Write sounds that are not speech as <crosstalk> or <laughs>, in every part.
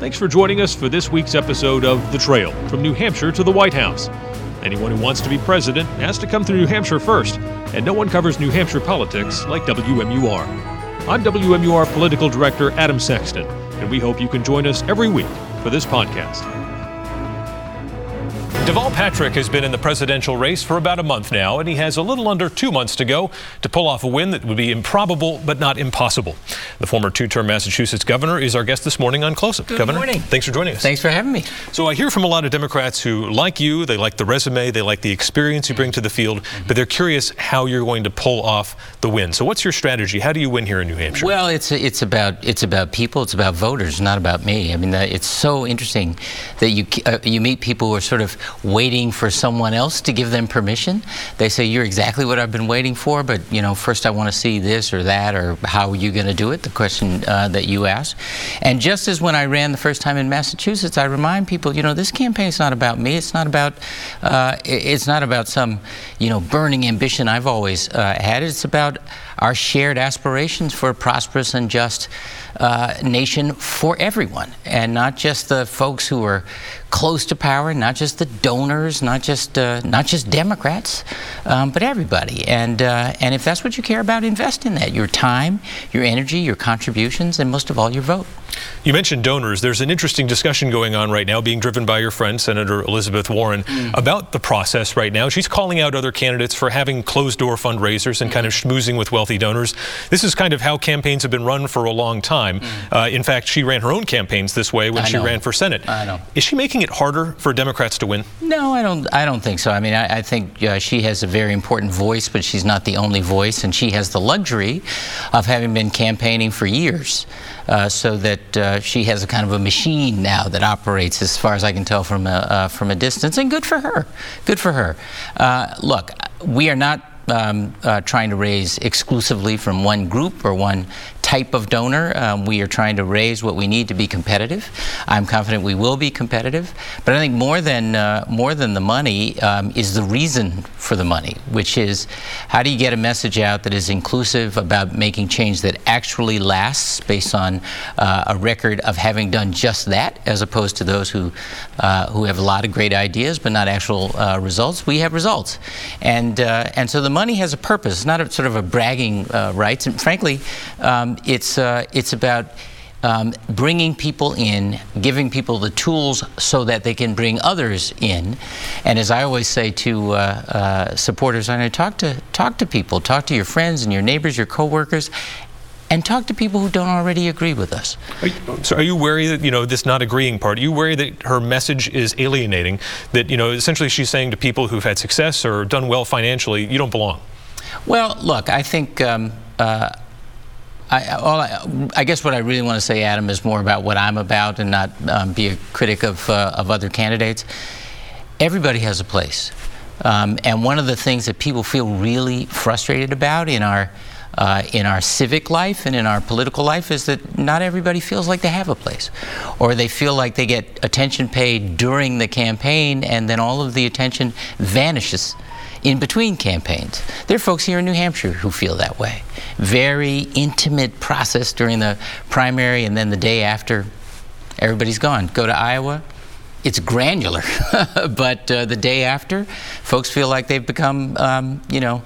Thanks for joining us for this week's episode of The Trail from New Hampshire to the White House. Anyone who wants to be president has to come through New Hampshire first, and no one covers New Hampshire politics like WMUR. I'm WMUR Political Director Adam Sexton, and we hope you can join us every week for this podcast. Deval Patrick has been in the presidential race for about a month now, and he has a little under two months to go to pull off a win that would be improbable but not impossible. The former two-term Massachusetts governor is our guest this morning on Close Up. Good governor, morning. thanks for joining us. Thanks for having me. So I hear from a lot of Democrats who like you, they like the resume, they like the experience you bring to the field, but they're curious how you're going to pull off the win. So what's your strategy? How do you win here in New Hampshire? Well, it's it's about it's about people, it's about voters, not about me. I mean, it's so interesting that you uh, you meet people who are sort of waiting for someone else to give them permission. They say, You're exactly what I've been waiting for, but, you know, first I want to see this or that, or how are you going to do it? The question uh, that you asked. And just as when I ran the first time in Massachusetts, I remind people, you know, this campaign is not about me. It's not about, uh, it's not about some, you know, burning ambition I've always uh, had. It's about our shared aspirations for a prosperous and just uh, nation for everyone, and not just the folks who are close to power, not just the donors, not just uh, not just Democrats, um, but everybody. And uh, and if that's what you care about, invest in that. Your time, your energy, your contributions, and most of all, your vote. You mentioned donors. There's an interesting discussion going on right now, being driven by your friend, Senator Elizabeth Warren, mm. about the process right now. She's calling out other candidates for having closed door fundraisers and kind of schmoozing with wealthy donors. This is kind of how campaigns have been run for a long time. Mm. Uh, in fact, she ran her own campaigns this way when I she know. ran for Senate. I know. Is she making it harder for Democrats to win? No, I don't. I don't think so. I mean, I, I think uh, she has a very important voice, but she's not the only voice, and she has the luxury of having been campaigning for years, uh, so that uh, she has a kind of a machine now that operates, as far as I can tell from a uh, from a distance, and good for her. Good for her. Uh, look, we are not um, uh, trying to raise exclusively from one group or one type of donor. Um, we are trying to raise what we need to be competitive. I'm confident we will be competitive. But I think more than uh, more than the money um, is the reason for the money, which is how do you get a message out that is inclusive about making change that actually lasts based on uh, a record of having done just that, as opposed to those who uh, who have a lot of great ideas but not actual uh, results. We have results, and uh, and so the money has a purpose. It's not a, sort of a bragging uh, rights, and frankly. Um, it's, uh, it's about um, bringing people in, giving people the tools so that they can bring others in. And as I always say to uh, uh, supporters, I know, talk to talk to people, talk to your friends and your neighbors, your coworkers, and talk to people who don't already agree with us. Are you, so, are you worried that you know this not agreeing part? Are you worried that her message is alienating? That you know, essentially, she's saying to people who've had success or done well financially, you don't belong. Well, look, I think. Um, uh, I, I, I, guess what I really want to say, Adam, is more about what I'm about and not um, be a critic of, uh, of other candidates. Everybody has a place. Um, and one of the things that people feel really frustrated about in our, uh, in our civic life and in our political life is that not everybody feels like they have a place. Or they feel like they get attention paid during the campaign and then all of the attention vanishes in between campaigns. There are folks here in New Hampshire who feel that way. Very intimate process during the primary, and then the day after, everybody's gone. Go to Iowa, it's granular, <laughs> but uh, the day after, folks feel like they've become, um, you know,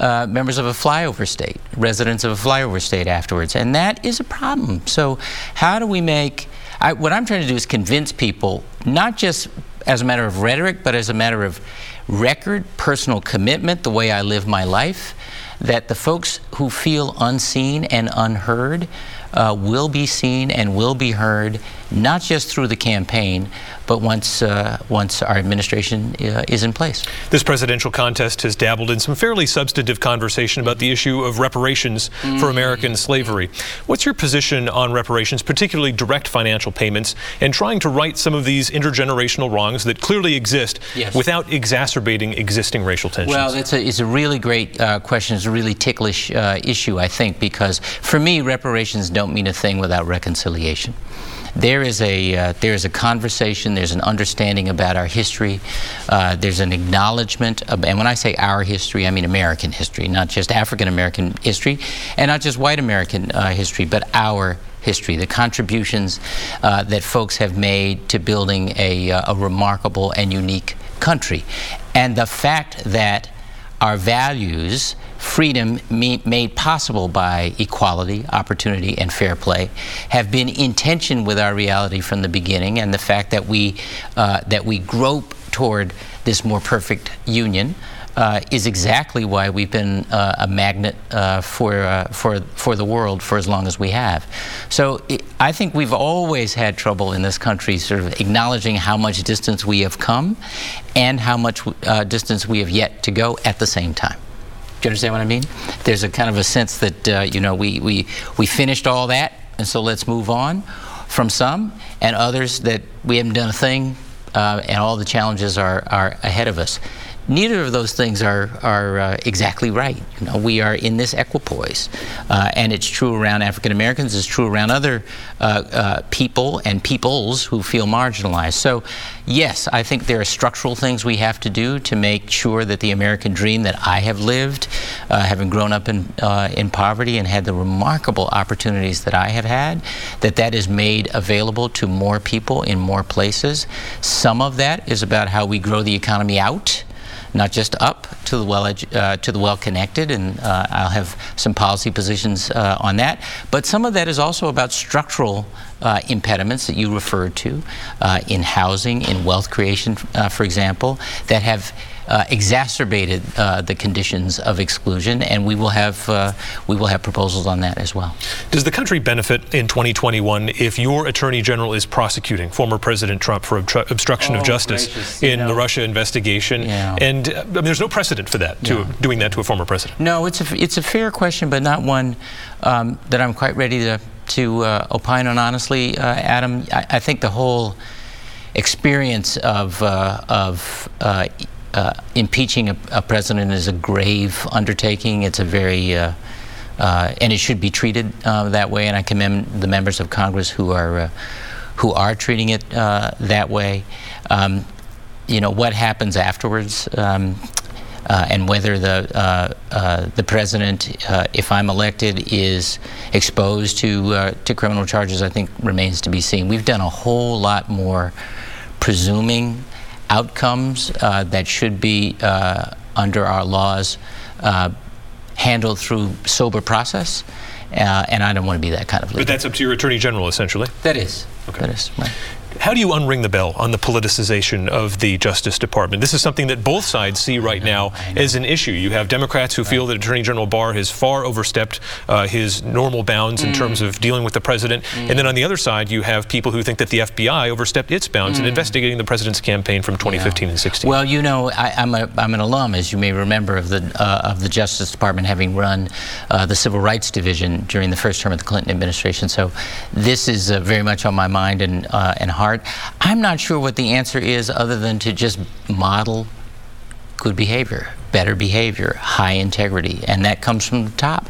uh, members of a flyover state, residents of a flyover state afterwards, and that is a problem. So, how do we make? I, what I'm trying to do is convince people, not just as a matter of rhetoric, but as a matter of record, personal commitment, the way I live my life, that the folks who feel unseen and unheard uh, will be seen and will be heard, not just through the campaign, but once, uh, once our administration uh, is in place. This presidential contest has dabbled in some fairly substantive conversation about the issue of reparations mm. for American slavery. What's your position on reparations, particularly direct financial payments, and trying to right some of these intergenerational wrongs that clearly exist yes. without exacerbating existing racial tensions? Well, it's a, it's a really great uh, question. It's a really ticklish uh, issue, I think, because for me, reparations don't mean a thing without reconciliation there is a uh, there is a conversation. There's an understanding about our history. Uh, there's an acknowledgement, of, and when I say our history, I mean American history, not just African American history, and not just white American uh, history, but our history, the contributions uh, that folks have made to building a, uh, a remarkable and unique country. And the fact that our values, freedom made possible by equality, opportunity, and fair play, have been in tension with our reality from the beginning, and the fact that we uh, that we grope toward this more perfect union uh, is exactly why we've been uh, a magnet uh, for, uh, for, for the world for as long as we have. So it, I think we've always had trouble in this country sort of acknowledging how much distance we have come and how much uh, distance we have yet to go at the same time. Do you understand what I mean? There's a kind of a sense that, uh, you know, we, we, we finished all that, and so let's move on from some, and others that we haven't done a thing, and all the challenges are, are ahead of us neither of those things are, are uh, exactly right. You know, we are in this equipoise, uh, and it's true around African Americans. It's true around other uh, uh, people and peoples who feel marginalized. So, yes, I think there are structural things we have to do to make sure that the American dream that I have lived, uh, having grown up in uh, in poverty and had the remarkable opportunities that I have had, that that is made available to more people in more places. Some of that is about how we grow the economy out not just up to the well uh, to the well connected, and uh, I'll have some policy positions uh, on that. But some of that is also about structural uh, impediments that you referred to uh, in housing, in wealth creation, uh, for example, that have uh, exacerbated uh, the conditions of exclusion, and we will have uh, we will have proposals on that as well. Does the country benefit in 2021 if your attorney general is prosecuting former President Trump for obtru- obstruction oh, of justice gracious, in know. the Russia investigation? Yeah. And I mean, there's no precedent for that to No. doing that to a former president. No, it's a it's a fair question, but not one um, that I'm quite ready to to uh, opine on. Honestly, uh, Adam, I, I think the whole experience of uh, of uh, uh, impeaching a, a president is a grave undertaking. It's a very uh, uh, and it should be treated uh, that way. And I commend the members of Congress who are uh, who are treating it uh, that way. Um, you know what happens afterwards. Um, uh, and whether the uh, uh, the president, if I'm elected, is exposed to to criminal charges, I think remains to be seen. We've done a whole lot more presuming outcomes uh, that should be uh, under our laws uh, handled through sober process, uh, and I don't want to be that kind of leader. But that's up to your attorney general, essentially. That is. Okay. That is right. How do you unring the bell on the politicization of the Justice Department? This is something that both sides see right now as an issue. You have Democrats who feel that Attorney General Barr has far overstepped uh, his normal bounds in terms of dealing with the president. And then on the other side, you have people who think that the FBI overstepped its bounds in investigating the president's campaign from 2015 and 16. Well, you know, I, I'm, a, I'm an alum, as you may remember, of the uh, of the Justice Department, having run uh, the Civil Rights Division during the first term of the Clinton administration. So, this is uh, very much on my mind and uh, and heart. I'm not sure what the answer is, other than to just model good behavior, better behavior, high integrity, and that comes from the top.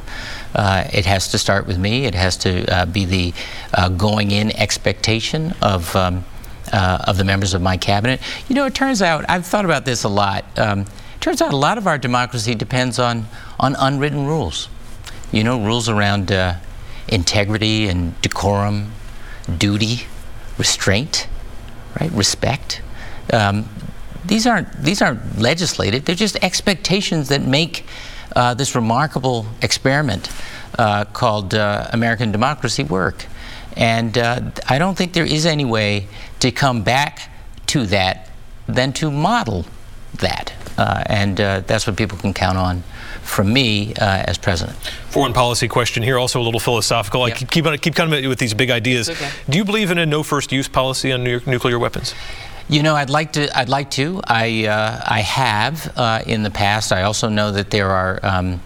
Uh, it has to start with me. It has to uh, be the uh, going in expectation of. Um, uh, of the members of my cabinet. You know, it turns out, I've thought about this a lot. Um, it turns out a lot of our democracy depends on, on unwritten rules. You know, rules around uh, integrity and decorum, duty, restraint, right? Respect. Um, these aren't these aren't legislated. They're just expectations that make uh, this remarkable experiment uh, called uh, American democracy work. And uh, I don't think there is any way to come back to that than to model that. Uh, and uh, that's what people can count on from me uh, as president. Foreign policy question here, also a little philosophical. I keep, keep, on, keep coming at you with these big ideas. Okay. Do you believe in a no first use policy on nuclear weapons? You know, I'd like to. I'd like to. I uh, I have uh, in the past. I also know that there are. Um,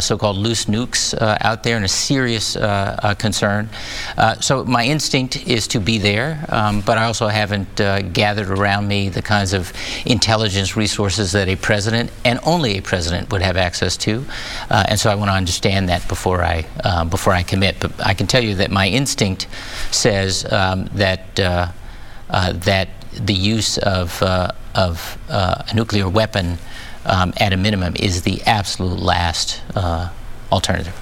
so-called loose nukes uh, out there and a serious uh, uh, concern. Uh, so my instinct is to be there, um, but I also haven't uh, gathered around me the kinds of intelligence resources that a president and only a president would have access to, uh, and so I want to understand that before I uh, before I commit. But I can tell you that my instinct says um, that. Uh, uh, that the use of, uh, of uh, a nuclear weapon um, at a minimum is the absolute last uh, alternative.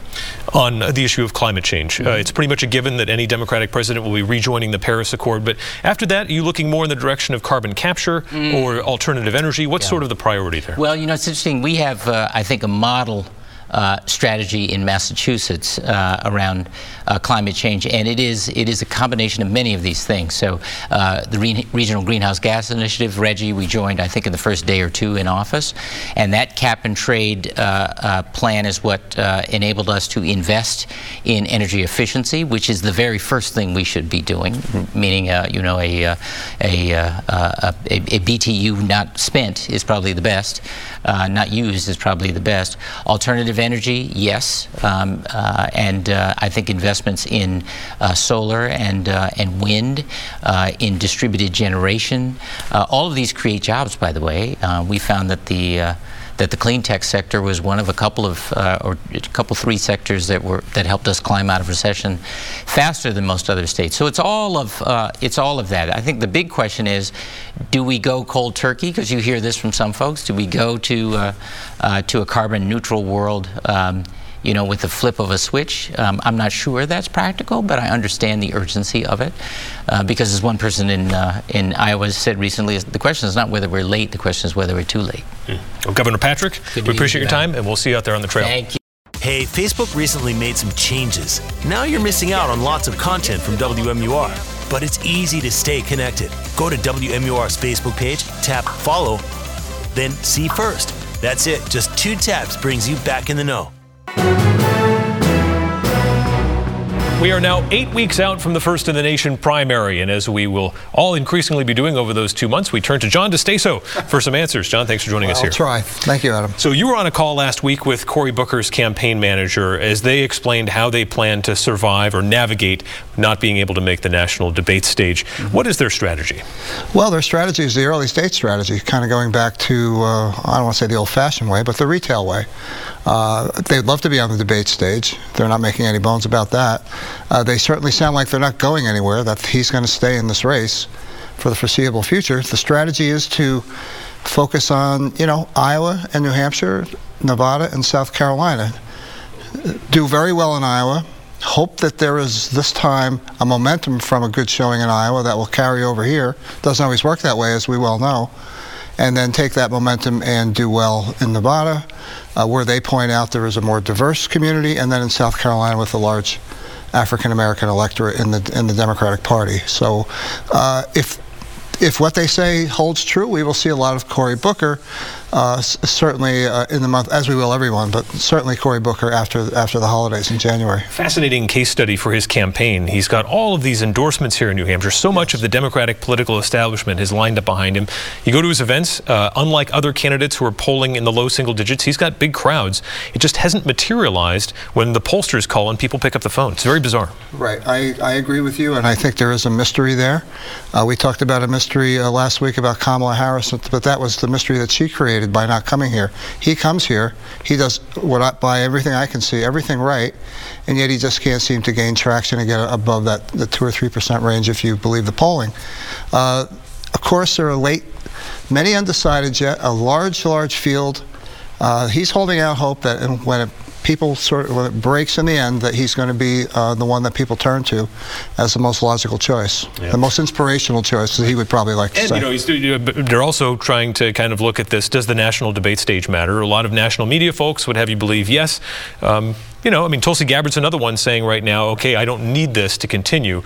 On the issue of climate change, uh, it's pretty much a given that any Democratic president will be rejoining the Paris Accord. But after that, are you looking more in the direction of carbon capture mm. or alternative energy? What's yeah. sort of the priority there? Well, you know, it's interesting. We have, uh, I think, a model uh, strategy in Massachusetts uh, around uh, climate change, and it is it is a combination of many of these things. So uh, the Re Regional Greenhouse Gas Initiative, Reggie, we joined I think in the first day or two in office, and that cap and trade uh, uh, plan is what enabled us to invest in energy efficiency, which is the very first thing we should be doing, meaning you know a a, a, a, a BTU not spent is probably the best, not used is probably the best. Alternative energy, yes, um, and I think investments in uh, solar and, uh, and wind, uh, in distributed generation. all of these create jobs, by the way. we found that the that the clean tech sector was one of a couple of uh, or a couple three sectors that were that helped us climb out of recession faster than most other states. So it's all of uh, it's all of that. I think the big question is, do we go cold turkey? Because you hear this from some folks. Do we go to uh, to a carbon neutral world? Um, you know, with the flip of a switch. Um, I'm not sure that's practical, but I understand the urgency of it. Uh, because as one person in, uh, in Iowa said recently, the question is not whether we're late, the question is whether we're too late. Mm. Well, Governor Patrick, Good we appreciate your time, and we'll see you out there on the trail. Thank you. Hey, Facebook recently made some changes. Now you're missing out on lots of content from WMUR, but it's easy to stay connected. Go to WMUR's Facebook page, tap follow, then see first. That's it. Just two taps brings you back in the know. We are now eight weeks out from the First in the Nation primary, and as we will all increasingly be doing over those two months, we turn to John DiStaso for some answers. John, thanks for joining well, us here. I'll try. Thank you, Adam. So you were on a call last week with Cory Booker's campaign manager as they explained how they plan to survive or navigate not being able to make the national debate stage. Mm -hmm. what is their strategy? Well, their strategy is the early state strategy, kind of going back to, uh, I don't want to say the old-fashioned way, but the retail way. Uh, they'd love to be on the debate stage. They're not making any bones about that. Uh, they certainly sound like they're not going anywhere, that he's going to stay in this race for the foreseeable future. The strategy is to focus on, you know, Iowa and New Hampshire, Nevada and South Carolina. Do very well in Iowa. Hope that there is this time a momentum from a good showing in Iowa that will carry over here. Doesn't always work that way, as we well know and then take that momentum and do well in Nevada, uh, where they point out there is a more diverse community, and then in South Carolina with a large African American electorate in the in the Democratic Party. So, uh, if if what they say holds true, we will see a lot of Cory Booker uh, certainly uh, in the month, as we will everyone, but certainly Cory Booker after after the holidays in January. Fascinating case study for his campaign. He's got all of these endorsements here in New Hampshire. So much of the Democratic political establishment has lined up behind him. You go to his events, uh, unlike other candidates who are polling in the low single digits, he's got big crowds. It just hasn't materialized when the pollsters call and people pick up the phone. It's very bizarre. Right. I, I agree with you, and I think there is a mystery there. Uh, we talked about a mystery uh, last week about Kamala Harris, but that was the mystery that she created by not coming here. He comes here, he does what I, by everything I can see, everything right, and yet he just can't seem to gain traction and get above that the two or three percent range if you believe the polling. Uh, of course, there are late, many undecided yet, a large, large field. Uh, he's holding out hope that when it people sort of, when it breaks in the end, that he's going to be uh, the one that people turn to as the most logical choice, yeah. the most inspirational choice, as he would probably like to and, say. You know, he's, they're also trying to kind of look at this. Does the national debate stage matter? A lot of national media folks would have you believe yes. Um, you know, I mean, Tulsi Gabbard's another one saying right now, okay, I don't need this to continue.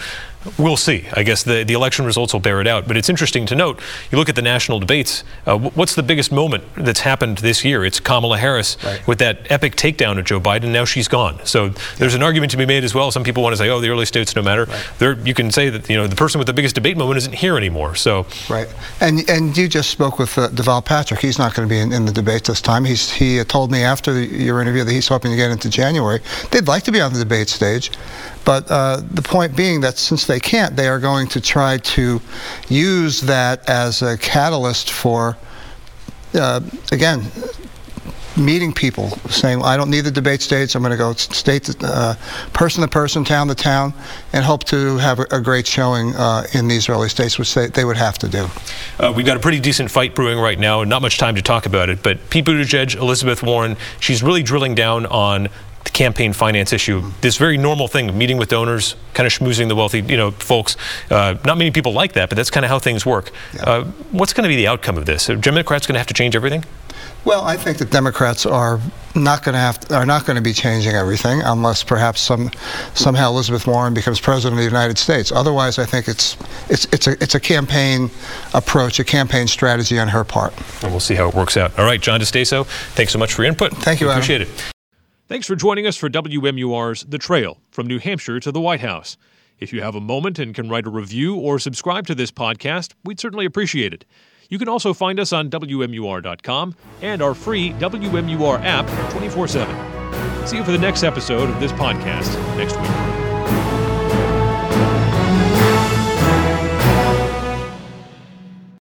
We'll see. I guess the, the election results will bear it out. But it's interesting to note, you look at the national debates, uh, what's the biggest moment that's happened this year? It's Kamala Harris right. with that epic takedown of Joe Biden. Now she's gone. So there's an argument to be made as well. Some people want to say, oh, the early states no matter. Right. There, you can say that, you know, the person with the biggest debate moment isn't here anymore. So Right. And and you just spoke with uh, Deval Patrick. He's not going to be in, in, the debate this time. He's, he told me after the, your interview that he's hoping to get into January. They'd like to be on the debate stage. But uh, the point being that since they can't, they are going to try to use that as a catalyst for, uh, again, meeting people, saying, I don't need the debate stage, I'm going to go state to, uh, person to person, town to town, and hope to have a, a great showing uh, in these early states, which they, they would have to do. Uh, we've got a pretty decent fight brewing right now, and not much time to talk about it, but Pete Buttigieg, Elizabeth Warren, she's really drilling down on the campaign finance issue, this very normal thing, meeting with donors, kind of schmoozing the wealthy, you know, folks. Uh, not many people like that, but that's kind of how things work. Yeah. Uh, what's going to be the outcome of this? Are Democrats going to have to change everything? Well, I think that Democrats are not going to have to, are not going to be changing everything unless perhaps some somehow Elizabeth Warren becomes president of the United States. Otherwise, I think it's it's it's a it's a campaign approach, a campaign strategy on her part. And we'll see how it works out. All right, John DiStaso, thanks so much for your input. Thank you. Appreciate it. Thanks for joining us for WMUR's The Trail from New Hampshire to the White House. If you have a moment and can write a review or subscribe to this podcast, we'd certainly appreciate it. You can also find us on WMUR.com and our free WMUR app 24 7. See you for the next episode of this podcast next week.